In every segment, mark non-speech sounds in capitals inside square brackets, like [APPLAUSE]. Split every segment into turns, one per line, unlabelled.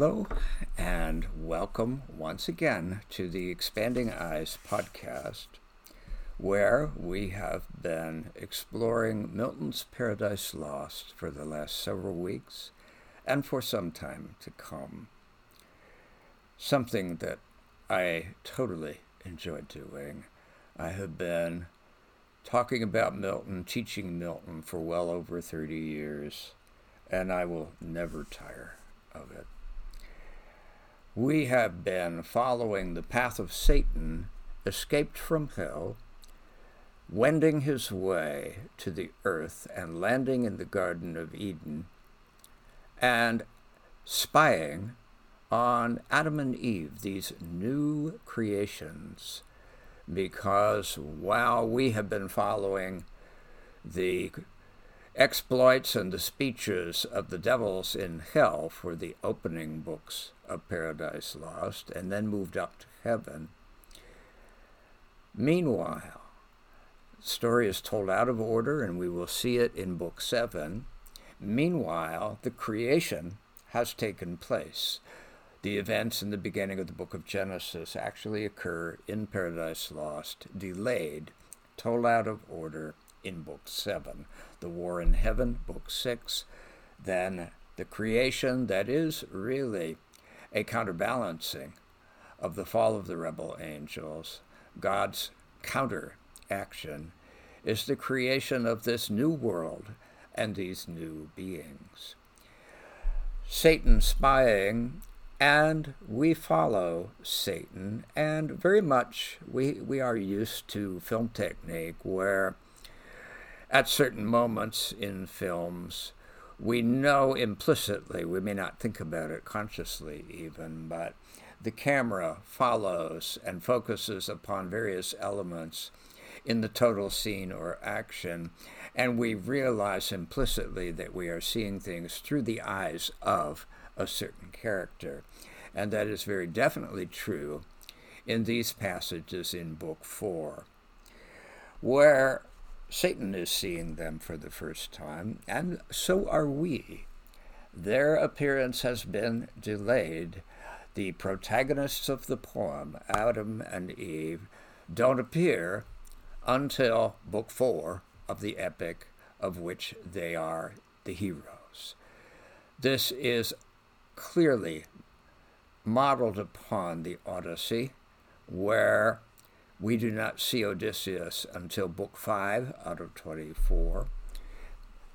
Hello, and welcome once again to the Expanding Eyes podcast, where we have been exploring Milton's Paradise Lost for the last several weeks and for some time to come. Something that I totally enjoyed doing. I have been talking about Milton, teaching Milton for well over 30 years, and I will never tire of it. We have been following the path of Satan, escaped from hell, wending his way to the earth and landing in the Garden of Eden, and spying on Adam and Eve, these new creations, because while we have been following the exploits and the speeches of the devils in hell for the opening books of Paradise Lost and then moved up to heaven. Meanwhile, the story is told out of order, and we will see it in Book 7. Meanwhile, the creation has taken place. The events in the beginning of the book of Genesis actually occur in Paradise Lost, delayed, told out of order, in Book 7. The War in Heaven, Book 6. Then the creation that is really a counterbalancing of the fall of the rebel angels. God's counter action is the creation of this new world and these new beings. Satan spying, and we follow Satan, and very much we, we are used to film technique where at certain moments in films, we know implicitly, we may not think about it consciously even, but the camera follows and focuses upon various elements in the total scene or action, and we realize implicitly that we are seeing things through the eyes of a certain character. And that is very definitely true in these passages in Book 4, where Satan is seeing them for the first time, and so are we. Their appearance has been delayed. The protagonists of the poem, Adam and Eve, don't appear until Book Four of the epic of which they are the heroes. This is clearly modeled upon the Odyssey, where we do not see Odysseus until Book 5 out of 24,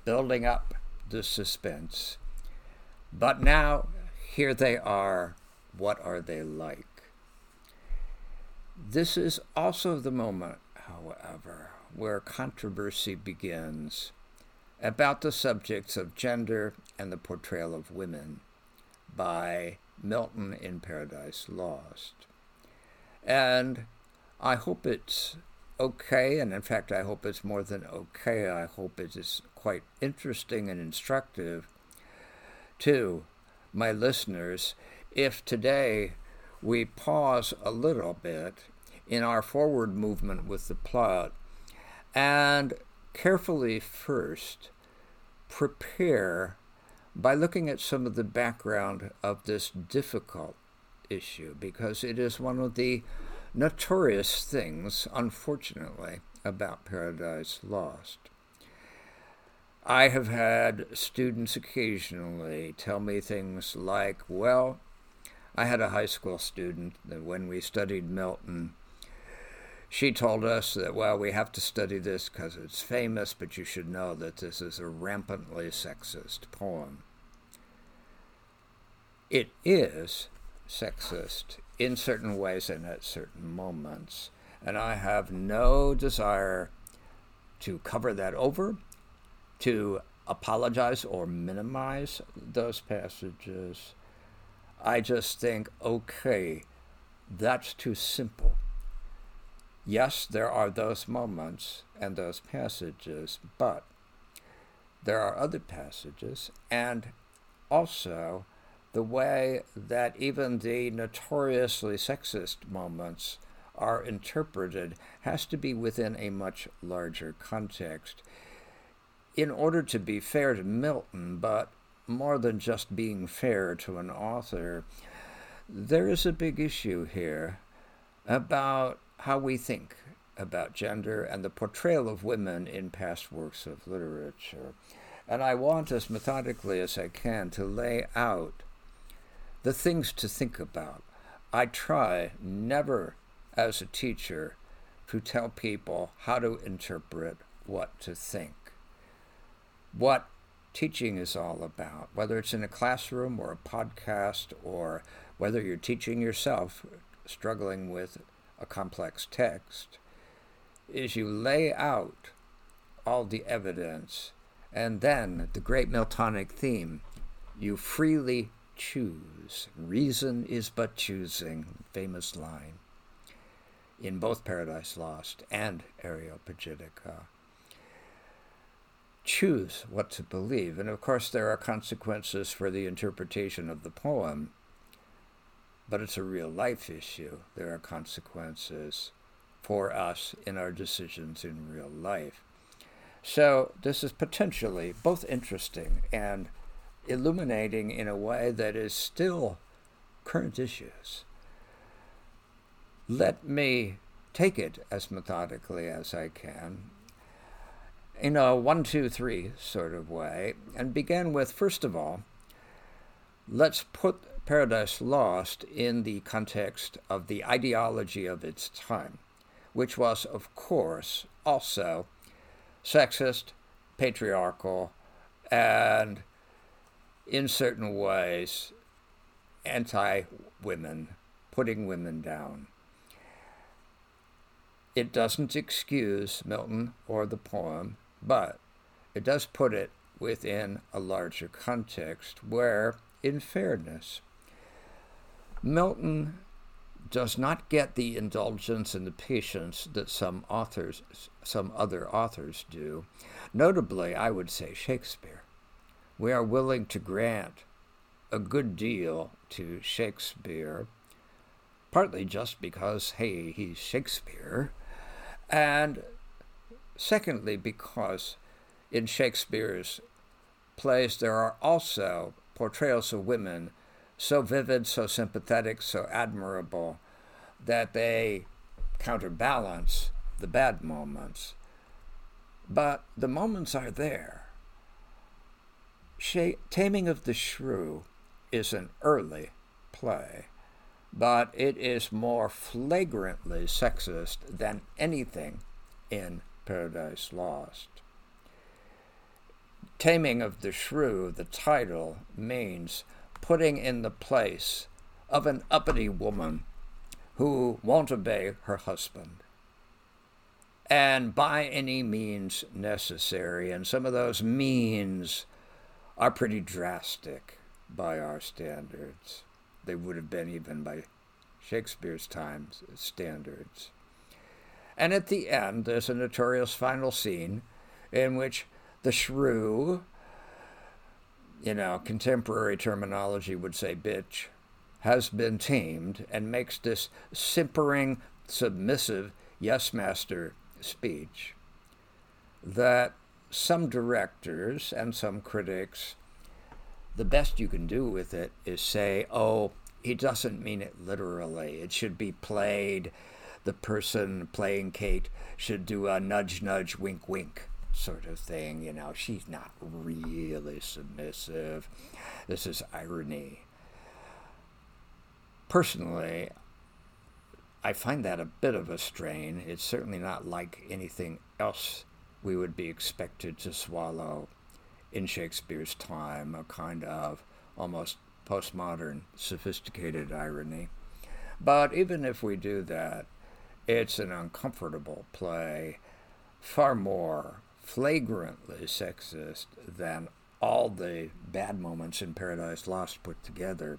building up the suspense. But now, here they are. What are they like? This is also the moment, however, where controversy begins about the subjects of gender and the portrayal of women by Milton in Paradise Lost. And I hope it's okay, and in fact, I hope it's more than okay. I hope it is quite interesting and instructive to my listeners if today we pause a little bit in our forward movement with the plot and carefully first prepare by looking at some of the background of this difficult issue because it is one of the notorious things, unfortunately, about Paradise Lost. I have had students occasionally tell me things like, well, I had a high school student that when we studied Milton, she told us that, well, we have to study this because it's famous, but you should know that this is a rampantly sexist poem. It is sexist in certain ways and at certain moments. And I have no desire to cover that over, to apologize or minimize those passages. I just think, okay, that's too simple. Yes, there are those moments and those passages, but there are other passages, and also the way that even the notoriously sexist moments are interpreted has to be within a much larger context. In order to be fair to Milton, but more than just being fair to an author, there is a big issue here about how we think about gender and the portrayal of women in past works of literature. And I want, as methodically as I can, to lay out the things to think about. I try never, as a teacher, to tell people how to interpret what to think. What teaching is all about, whether it's in a classroom or a podcast or whether you're teaching yourself struggling with a complex text, is you lay out all the evidence and then the great Miltonic theme you freely choose. Reason is but choosing, famous line in both Paradise Lost and Areopagitica. Choose what to believe. And of course, there are consequences for the interpretation of the poem, but it's a real life issue. There are consequences for us in our decisions in real life. So, this is potentially both interesting and illuminating in a way that is still current issues. Let me take it as methodically as I can in a one, two, three sort of way and begin with first of all, let's put Paradise Lost in the context of the ideology of its time, which was, of course, also sexist, patriarchal, and in certain ways anti women, putting women down. It doesn't excuse Milton or the poem, but it does put it within a larger context where, in fairness, Milton does not get the indulgence and the patience that some authors, some other authors do. Notably, I would say Shakespeare. We are willing to grant a good deal to Shakespeare, partly just because, hey, he's Shakespeare, and secondly, because in Shakespeare's plays there are also portrayals of women so vivid, so sympathetic, so admirable that they counterbalance the bad moments. But the moments are there. Taming of the Shrew is an early play, but it is more flagrantly sexist than anything in Paradise Lost. Taming of the Shrew, the title, means putting in the place of an uppity woman who won't obey her husband. And by any means necessary, and some of those means are pretty drastic by our standards. They would have been even by Shakespeare's times standards. And at the end, there's a notorious final scene in which the shrew, you know, contemporary terminology would say bitch, has been tamed and makes this simpering, submissive yes master speech that some directors and some critics, the best you can do with it is say, oh, he doesn't mean it literally. It should be played. The person playing Kate should do a nudge, nudge, wink, wink sort of thing. You know, she's not really submissive. This is irony. Personally, I find that a bit of a strain. It's certainly not like anything else we would be expected to swallow in Shakespeare's time, a kind of almost postmodern, sophisticated irony. But even if we do that, it's an uncomfortable play, far more flagrantly sexist than all the bad moments in Paradise Lost put together.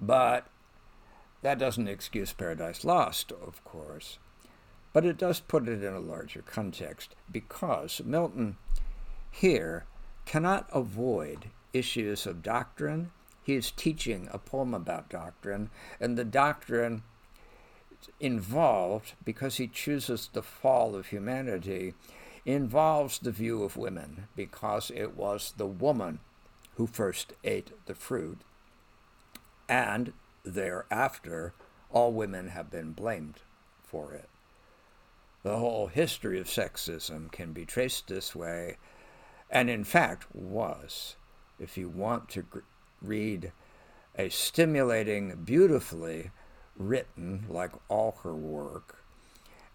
But that doesn't excuse Paradise Lost, of course. But it does put it in a larger context because Milton here cannot avoid issues of doctrine. He is teaching a poem about doctrine, and the doctrine involved, because he chooses the fall of humanity, involves the view of women, because it was the woman who first ate the fruit, and thereafter all women have been blamed for it. The whole history of sexism can be traced this way, and in fact was. If you want to read a stimulating, beautifully written, like all her work,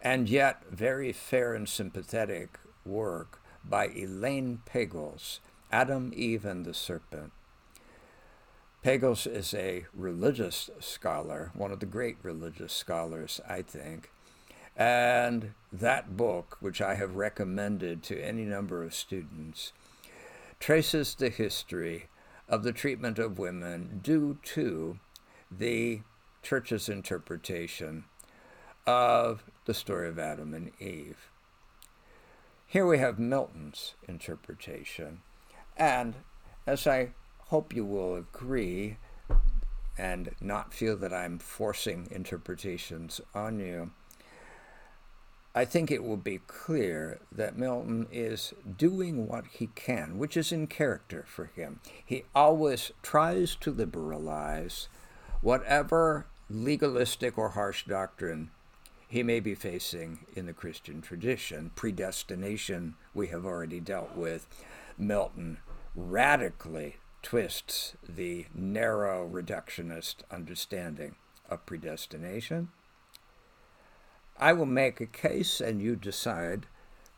and yet very fair and sympathetic work by Elaine Pagels, Adam, Eve, and the Serpent. Pagels is a religious scholar, one of the great religious scholars, I think. And that book, which I have recommended to any number of students, traces the history of the treatment of women due to the church's interpretation of the story of Adam and Eve. Here we have Milton's interpretation. And as I hope you will agree and not feel that I'm forcing interpretations on you, I think it will be clear that Milton is doing what he can, which is in character for him. He always tries to liberalize whatever legalistic or harsh doctrine he may be facing in the Christian tradition. Predestination, we have already dealt with. Milton radically twists the narrow reductionist understanding of predestination. I will make a case, and you decide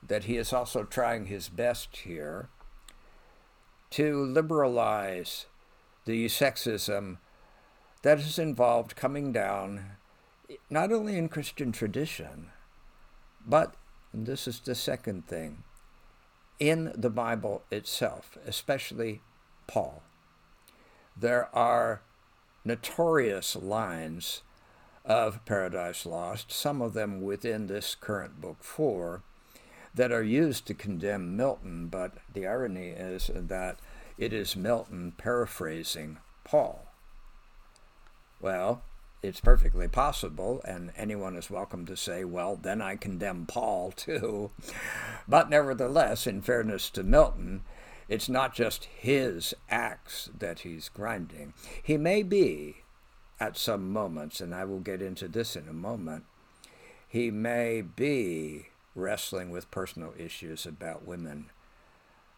that he is also trying his best here to liberalize the sexism that has involved coming down not only in Christian tradition, but this is the second thing in the Bible itself, especially Paul. There are notorious lines of Paradise Lost, some of them within this current book four, that are used to condemn Milton, but the irony is that it is Milton paraphrasing Paul. Well, it's perfectly possible, and anyone is welcome to say, well, then I condemn Paul too. But nevertheless, in fairness to Milton, it's not just his axe that he's grinding. He may be, at some moments, and I will get into this in a moment, he may be wrestling with personal issues about women.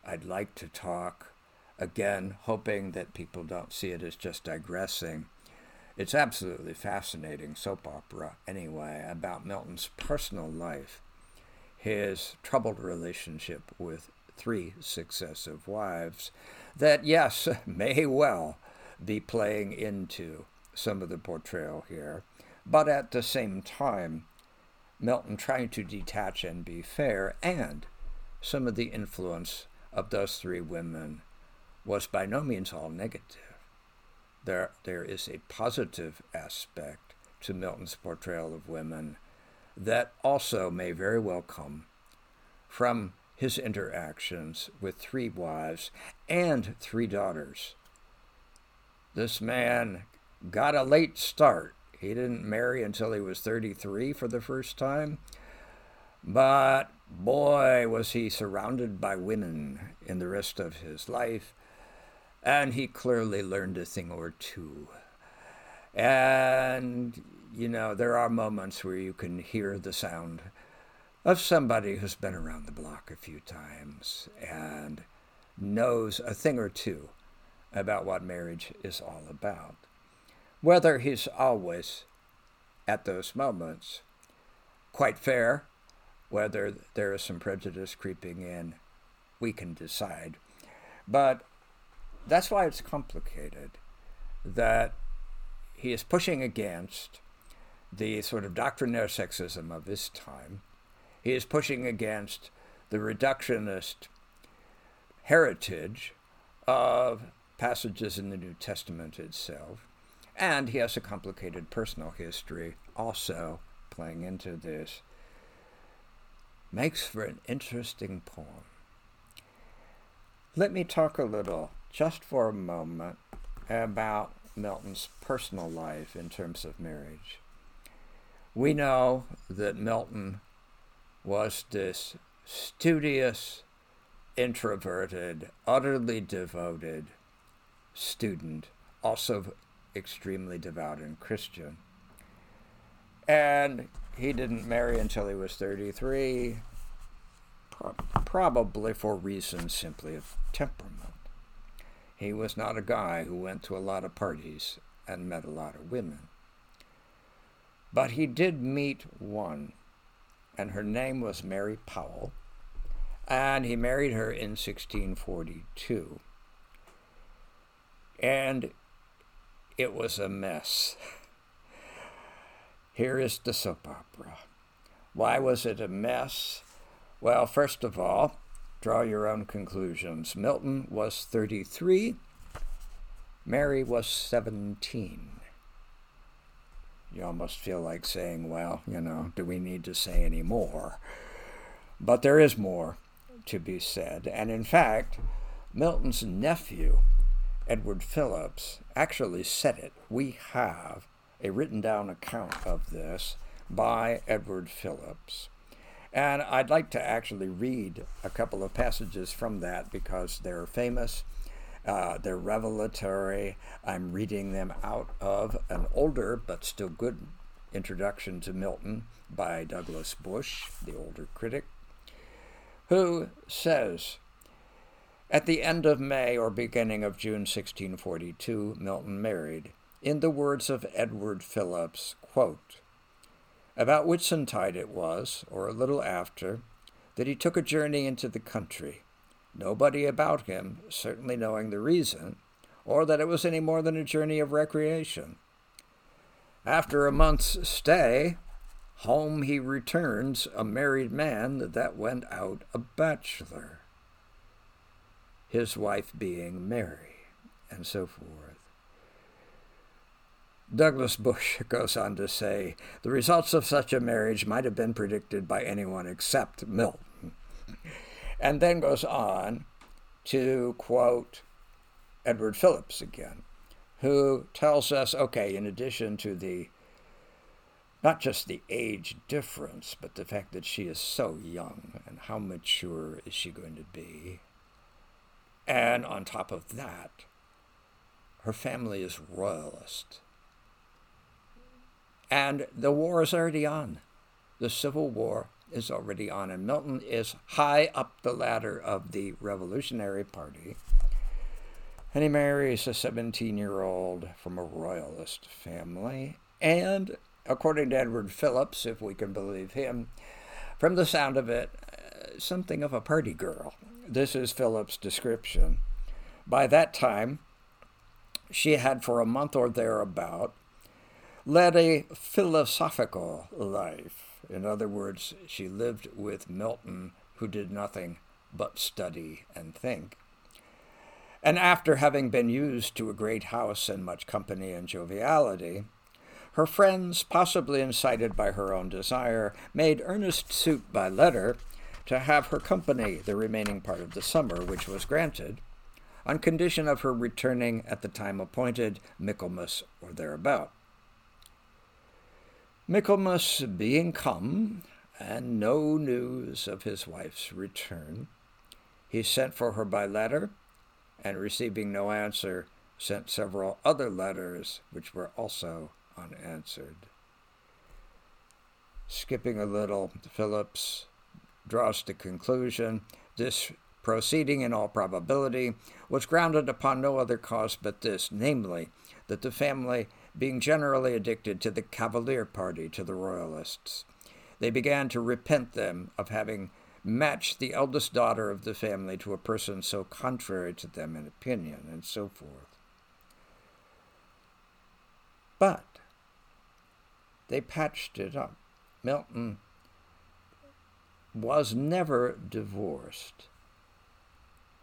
I'd like to talk, again, hoping that people don't see it as just digressing it's absolutely fascinating soap opera, anyway, about Milton's personal life, his troubled relationship with three successive wives, that, yes, [LAUGHS] may well be playing into some of the portrayal here, but at the same time, Milton trying to detach and be fair, and some of the influence of those three women was by no means all negative there, there is a positive aspect to Milton's portrayal of women that also may very well come from his interactions with three wives and three daughters. This man got a late start. He didn't marry until he was 33 for the first time. But boy, was he surrounded by women in the rest of his life and he clearly learned a thing or two. And, you know, there are moments where you can hear the sound of somebody who's been around the block a few times and knows a thing or two about what marriage is all about. Whether he's always, at those moments, quite fair, whether there is some prejudice creeping in, we can decide. But that's why it's complicated that he is pushing against the sort of doctrinaire sexism of his time. He is pushing against the reductionist heritage of passages in the New Testament itself. And he has a complicated personal history also playing into this. Makes for an interesting poem. Let me talk a little just for a moment about Milton's personal life in terms of marriage. We know that Milton was this studious, introverted, utterly devoted student, also extremely devout and Christian. And he didn't marry until he was 33, probably for reasons simply of temperament. He was not a guy who went to a lot of parties and met a lot of women. But he did meet one, and her name was Mary Powell, and he married her in 1642. And it was a mess. Here is the soap opera. Why was it a mess? Well, first of all, draw your own conclusions. Milton was 33, Mary was 17. You almost feel like saying, well, you know, do we need to say any more? But there is more to be said. And in fact, Milton's nephew, Edward Phillips, actually said it. We have a written down account of this by Edward Phillips. And I'd like to actually read a couple of passages from that because they're famous, uh, they're revelatory. I'm reading them out of an older but still good introduction to Milton by Douglas Bush, the older critic, who says, At the end of May or beginning of June 1642, Milton married in the words of Edward Phillips, quote, About Whitsuntide it was, or a little after, that he took a journey into the country, nobody about him certainly knowing the reason, or that it was any more than a journey of recreation. After a month's stay, home he returns a married man that went out a bachelor, his wife being Mary, and so forth. Douglas Bush [LAUGHS] goes on to say the results of such a marriage might have been predicted by anyone except Milton. [LAUGHS] And then goes on to quote Edward Phillips again, who tells us okay, in addition to the not just the age difference, but the fact that she is so young and how mature is she going to be? And on top of that, her family is royalist. And the war is already on. The Civil War is already on. And Milton is high up the ladder of the Revolutionary Party. And he marries a 17 year old from a royalist family. And according to Edward Phillips, if we can believe him, from the sound of it, uh, something of a party girl. This is Phillips' description. By that time, she had for a month or thereabout led a philosophical life. In other words, she lived with Milton, who did nothing but study and think. And after having been used to a great house and much company and joviality, her friends, possibly incited by her own desire, made earnest suit by letter to have her company the remaining part of the summer, which was granted, on condition of her returning at the time appointed, Michaelmas or thereabout. Michaelmas being come, and no news of his wife's return, he sent for her by letter, and receiving no answer, sent several other letters which were also unanswered. Skipping a little, Phillips draws the conclusion this proceeding, in all probability, was grounded upon no other cause but this, namely, that the family being generally addicted to the Cavalier party to the Royalists. They began to repent them of having matched the eldest daughter of the family to a person so contrary to them in opinion, and so forth. But they patched it up. Milton was never divorced.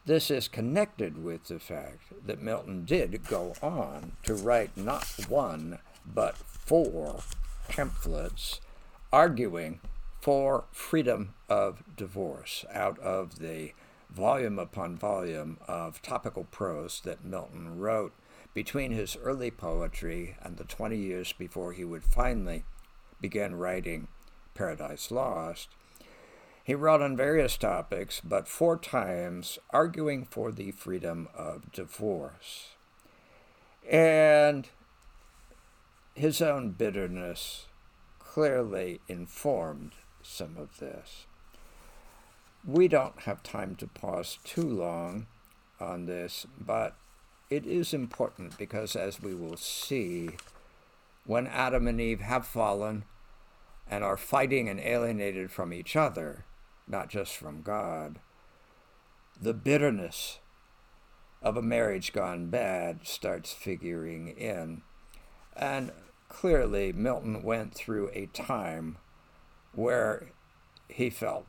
This is connected with the fact that Milton did go on to write not one, but four pamphlets arguing for freedom of divorce out of the volume upon volume of topical prose that Milton wrote between his early poetry and the 20 years before he would finally begin writing Paradise Lost. He wrote on various topics, but four times arguing for the freedom of divorce. And his own bitterness clearly informed some of this. We don't have time to pause too long on this, but it is important because, as we will see, when Adam and Eve have fallen and are fighting and alienated from each other, not just from God, the bitterness of a marriage gone bad starts figuring in. And clearly, Milton went through a time where he felt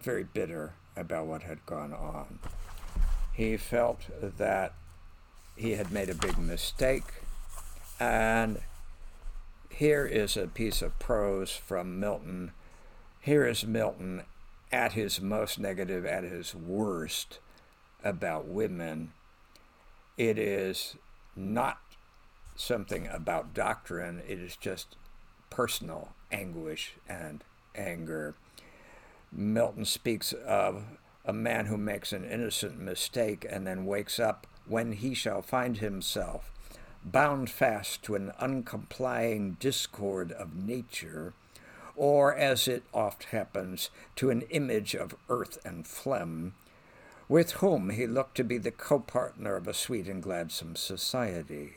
very bitter about what had gone on. He felt that he had made a big mistake, and here is a piece of prose from Milton. Here is Milton at his most negative, at his worst about women. It is not something about doctrine, it is just personal anguish and anger. Milton speaks of a man who makes an innocent mistake and then wakes up when he shall find himself bound fast to an uncomplying discord of nature, or, as it oft happens, to an image of earth and phlegm, with whom he looked to be the co partner of a sweet and gladsome society,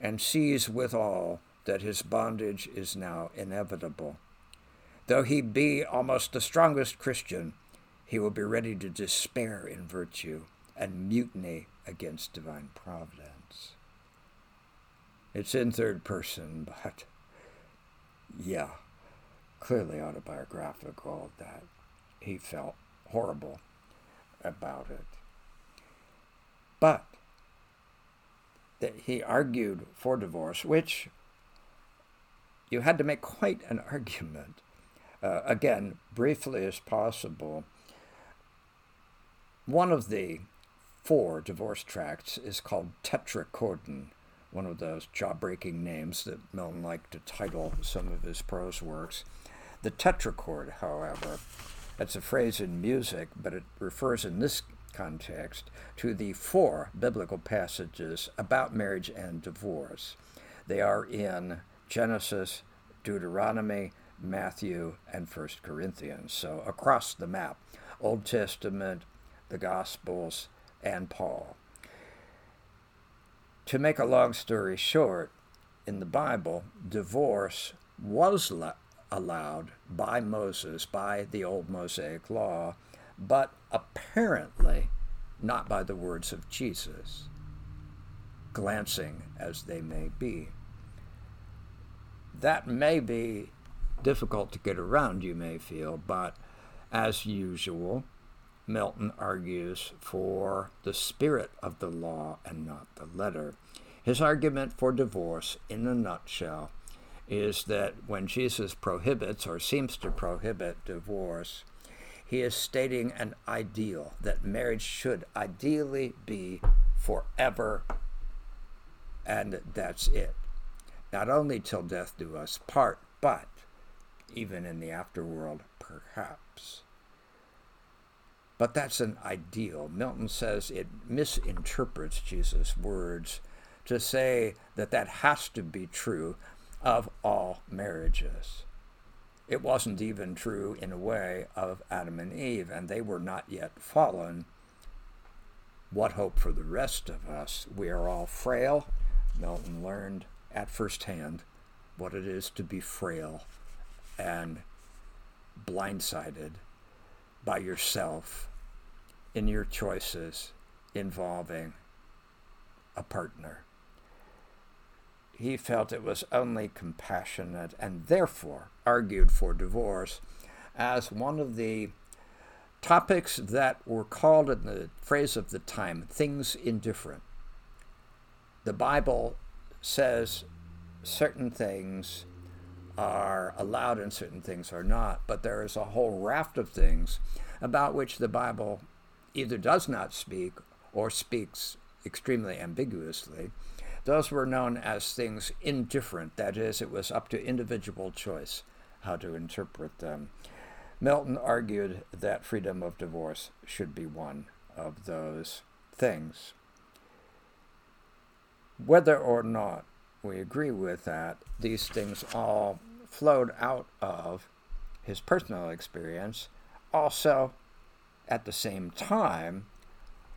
and sees withal that his bondage is now inevitable. Though he be almost the strongest Christian, he will be ready to despair in virtue and mutiny against divine providence. It's in third person, but yeah, clearly autobiographical that he felt horrible about it. But that he argued for divorce, which you had to make quite an argument. Uh, again, briefly as possible. One of the four divorce tracts is called Tetrachordon, one of those jaw-breaking names that Milton liked to title some of his prose works. The tetrachord, however, that's a phrase in music, but it refers in this context to the four biblical passages about marriage and divorce. They are in Genesis, Deuteronomy, Matthew, and 1 Corinthians. So across the map, Old Testament, the Gospels, and Paul. To make a long story short, in the Bible, divorce was allowed by Moses, by the old Mosaic law, but apparently not by the words of Jesus, glancing as they may be. That may be difficult to get around, you may feel, but as usual, Milton argues for the spirit of the law and not the letter. His argument for divorce, in a nutshell, is that when Jesus prohibits or seems to prohibit divorce, he is stating an ideal that marriage should ideally be forever, and that's it. Not only till death do us part, but even in the afterworld, perhaps. But that's an ideal. Milton says it misinterprets Jesus' words to say that that has to be true of all marriages. It wasn't even true, in a way, of Adam and Eve, and they were not yet fallen. What hope for the rest of us? We are all frail. Milton learned at first hand what it is to be frail and blindsided by yourself in your choices involving a partner. He felt it was only compassionate and therefore argued for divorce as one of the topics that were called in the phrase of the time things indifferent. The Bible says certain things are allowed and certain things are not, but there is a whole raft of things about which the Bible either does not speak or speaks extremely ambiguously. Those were known as things indifferent, that is, it was up to individual choice how to interpret them. Milton argued that freedom of divorce should be one of those things. whether or not we agree with that, these things all flowed out of his personal experience, also at the same time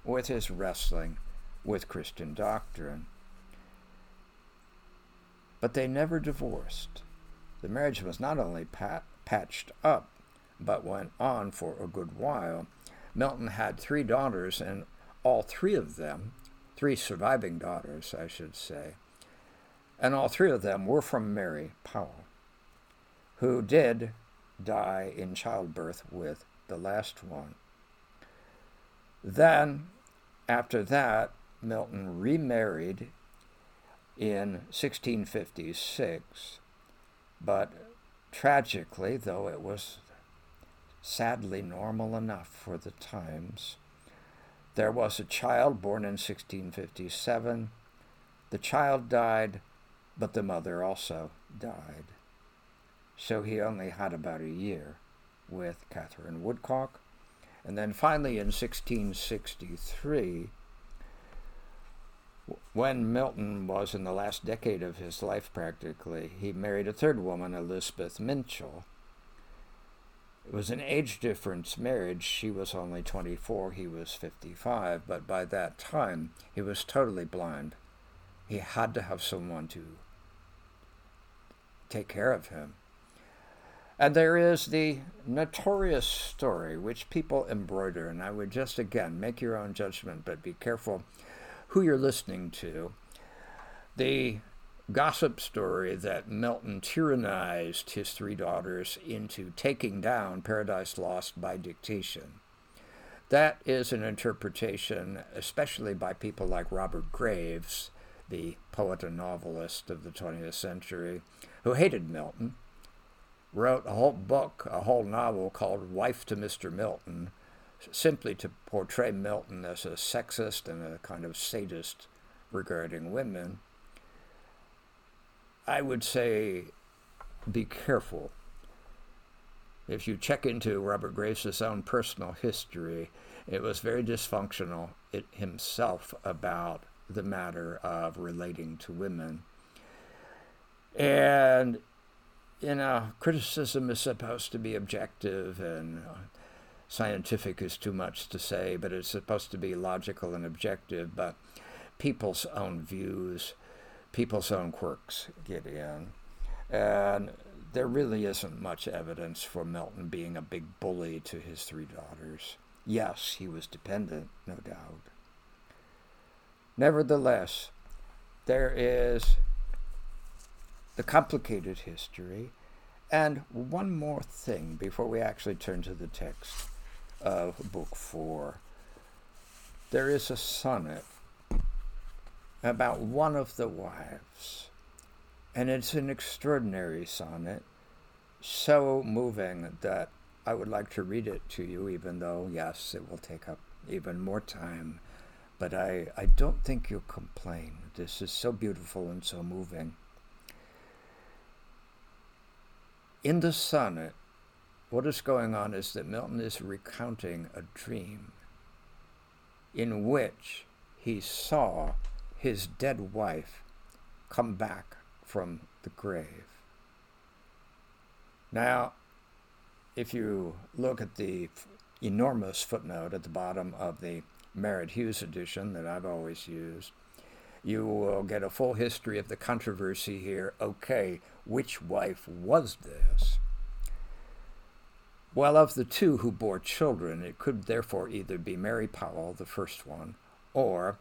with his wrestling with Christian doctrine. But they never divorced. The marriage was not only pat- patched up, but went on for a good while. Milton had three daughters, and all three of them, three surviving daughters, I should say, and all three of them were from Mary Powell, who did die in childbirth with the last one. Then, after that, Milton remarried in 1656, but tragically, though it was sadly normal enough for the times, there was a child born in 1657. The child died, but the mother also died. So he only had about a year with Catherine Woodcock. And then finally in 1663, when Milton was in the last decade of his life practically, he married a third woman, Elizabeth Minshull. It was an age difference marriage. She was only 24, he was 55, but by that time he was totally blind. He had to have someone to take care of him. And there is the notorious story which people embroider, and I would just again make your own judgment, but be careful who you're listening to. The gossip story that Milton tyrannized his three daughters into taking down Paradise Lost by dictation. That is an interpretation, especially by people like Robert Graves, the poet and novelist of the 20th century, who hated Milton wrote a whole book, a whole novel called Wife to Mr. Milton, simply to portray Milton as a sexist and a kind of sadist regarding women. I would say be careful. If you check into Robert Graves' own personal history, it was very dysfunctional it himself about the matter of relating to women. And you know, criticism is supposed to be objective and scientific is too much to say, but it's supposed to be logical and objective. But people's own views, people's own quirks get in. And there really isn't much evidence for Milton being a big bully to his three daughters. Yes, he was dependent, no doubt. Nevertheless, there is the complicated history, and one more thing before we actually turn to the text of Book Four. There is a sonnet about one of the wives, and it's an extraordinary sonnet, so moving that I would like to read it to you, even though, yes, it will take up even more time. But I, I don't think you'll complain. This is so beautiful and so moving. In the sonnet, what is going on is that Milton is recounting a dream in which he saw his dead wife come back from the grave. Now, if you look at the enormous footnote at the bottom of the Merritt Hughes edition that I've always used, you will get a full history of the controversy here. Okay, which wife was this? Well, of the two who bore children, it could therefore either be Mary Powell, the first one, or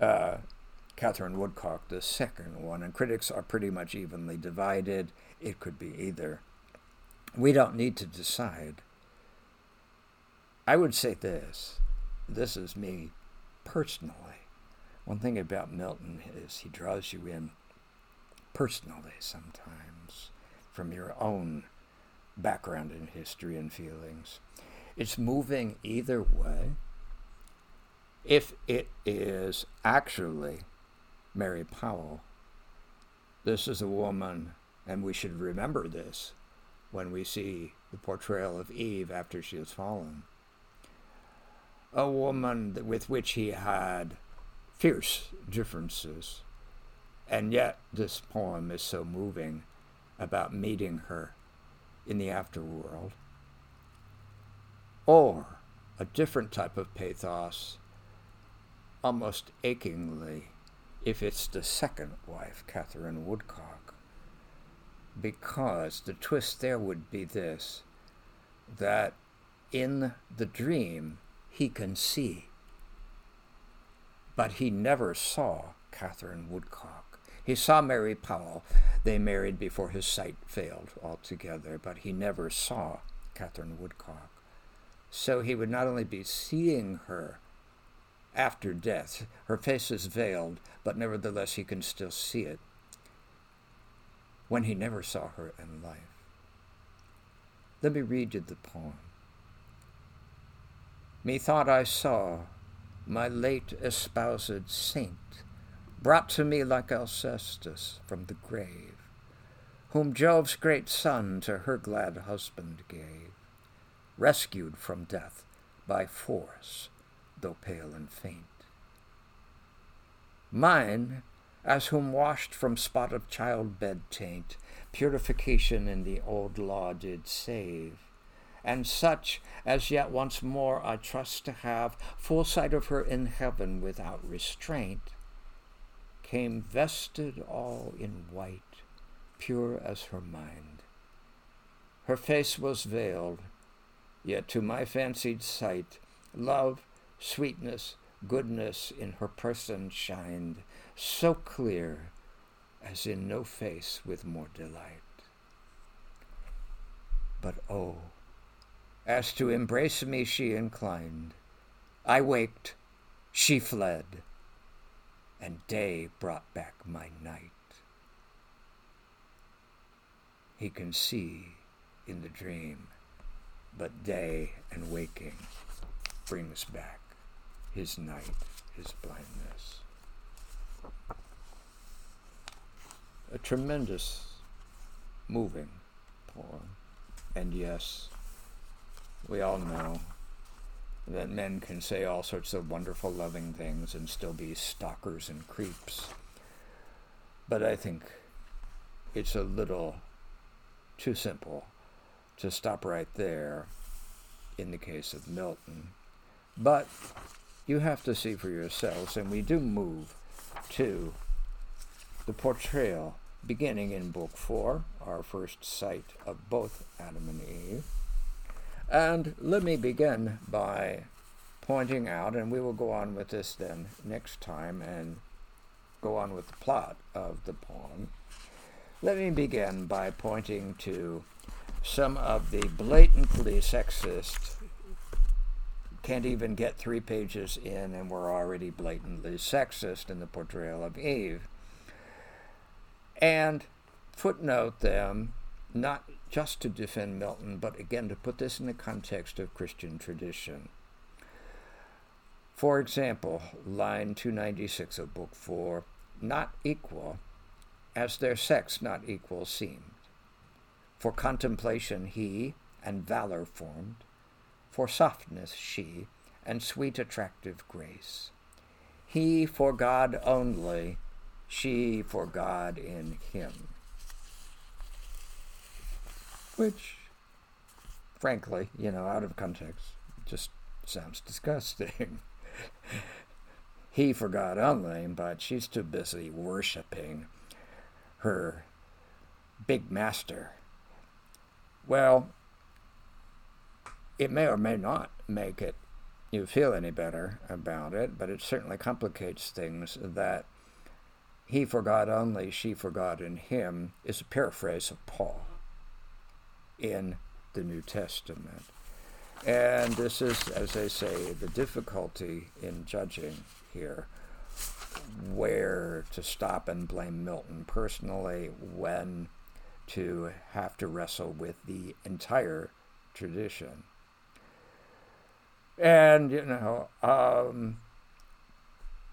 uh, Catherine Woodcock, the second one. And critics are pretty much evenly divided. It could be either. We don't need to decide. I would say this this is me personally. One thing about Milton is he draws you in personally sometimes from your own background in history and feelings. It's moving either way. If it is actually Mary Powell, this is a woman, and we should remember this when we see the portrayal of Eve after she has fallen. A woman with which he had fierce differences, And yet, this poem is so moving about meeting her in the afterworld. Or a different type of pathos, almost achingly, if it's the second wife, Catherine Woodcock. Because the twist there would be this that in the dream he can see, but he never saw Catherine Woodcock. He saw Mary Powell. They married before his sight failed altogether, but he never saw Catherine Woodcock. So he would not only be seeing her after death, her face is veiled, but nevertheless he can still see it, when he never saw her in life. Let me read you the poem. Methought I saw my late espoused saint, brought to me like Alcestis from the grave, whom Jove's great son to her glad husband gave rescued from death by force, though pale and faint. Mine, as whom washed from spot of childbed taint, purification in the old law did save, and such as yet once more I trust to have full sight of her in heaven without restraint, came vested all in white, pure as her mind. Her face was veiled, Yet to my fancied sight, love, sweetness, goodness in her person shined, so clear as in no face with more delight. But oh, as to embrace me she inclined, I waked, she fled, and day brought back my night. He can see in the dream but day and waking brings back his night, his blindness. A tremendous, moving poem. And yes, we all know that men can say all sorts of wonderful, loving things and still be stalkers and creeps. But I think it's a little too simple to stop right there in the case of Milton. But you have to see for yourselves, and we do move to the portrayal beginning in Book 4, our first sight of both Adam and Eve. And let me begin by pointing out, and we will go on with this then next time and go on with the plot of the poem. Let me begin by pointing to some of the blatantly sexist can't even get three pages in, and we're already blatantly sexist in the portrayal of Eve. And footnote them, not just to defend Milton, but again to put this in the context of Christian tradition. For example, line 296 of Book 4 not equal, as their sex not equal seemed. For contemplation he, and valor formed, for softness she, and sweet attractive grace. He for God only, she for God in him. Which, frankly, you know, out of context, just sounds disgusting. [LAUGHS] he for God only, but she's too busy worshiping her big master well, it may or may not make it you feel any better about it, but it certainly complicates things that he for God only, she for God in him is a paraphrase of Paul in the New Testament. And this is, as I say, the difficulty in judging here where to stop and blame Milton personally when to have to wrestle with the entire tradition. And, you know, um,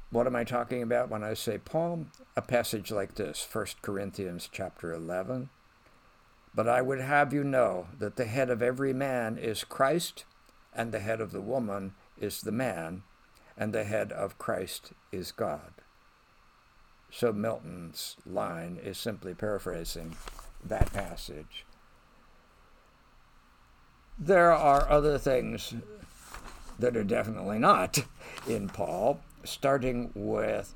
what am I talking about when I say Paul? A passage like this, 1 Corinthians chapter 11. But I would have you know that the head of every man is Christ, and the head of the woman is the man, and the head of Christ is God. So Milton's line is simply paraphrasing that passage. There are other things that are definitely not in Paul, starting with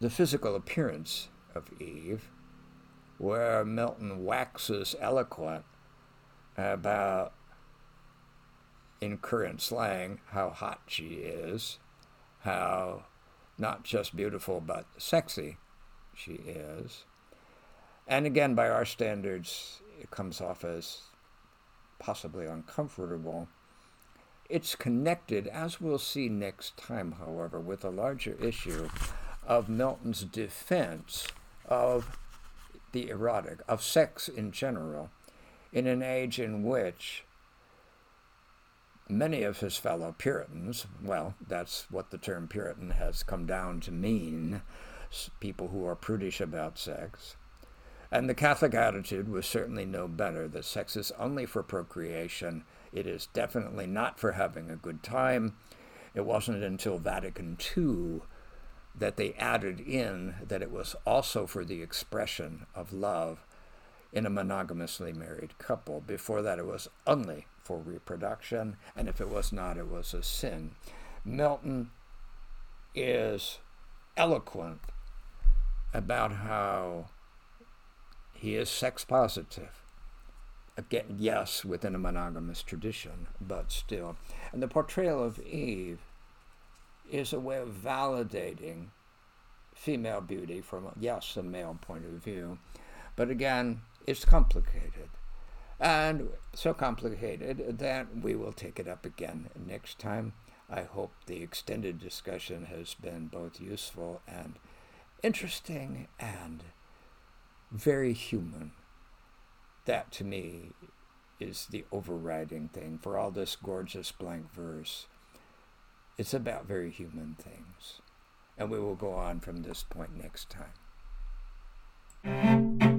the physical appearance of Eve, where Milton waxes eloquent about, in current slang, how hot she is, how not just beautiful but sexy she is. And again, by our standards, it comes off as possibly uncomfortable. It's connected, as we'll see next time, however, with a larger issue of Milton's defense of the erotic, of sex in general, in an age in which many of his fellow Puritans, well, that's what the term Puritan has come down to mean, people who are prudish about sex, and the Catholic attitude was certainly no better that sex is only for procreation. It is definitely not for having a good time. It wasn't until Vatican II that they added in that it was also for the expression of love in a monogamously married couple. Before that, it was only for reproduction, and if it was not, it was a sin. Milton is eloquent about how he is sex positive. Again, yes, within a monogamous tradition, but still. And the portrayal of Eve is a way of validating female beauty from, yes, a male point of view. But again, it's complicated. And so complicated that we will take it up again next time. I hope the extended discussion has been both useful and interesting and very human. That to me is the overriding thing for all this gorgeous blank verse. It's about very human things. And we will go on from this point next time.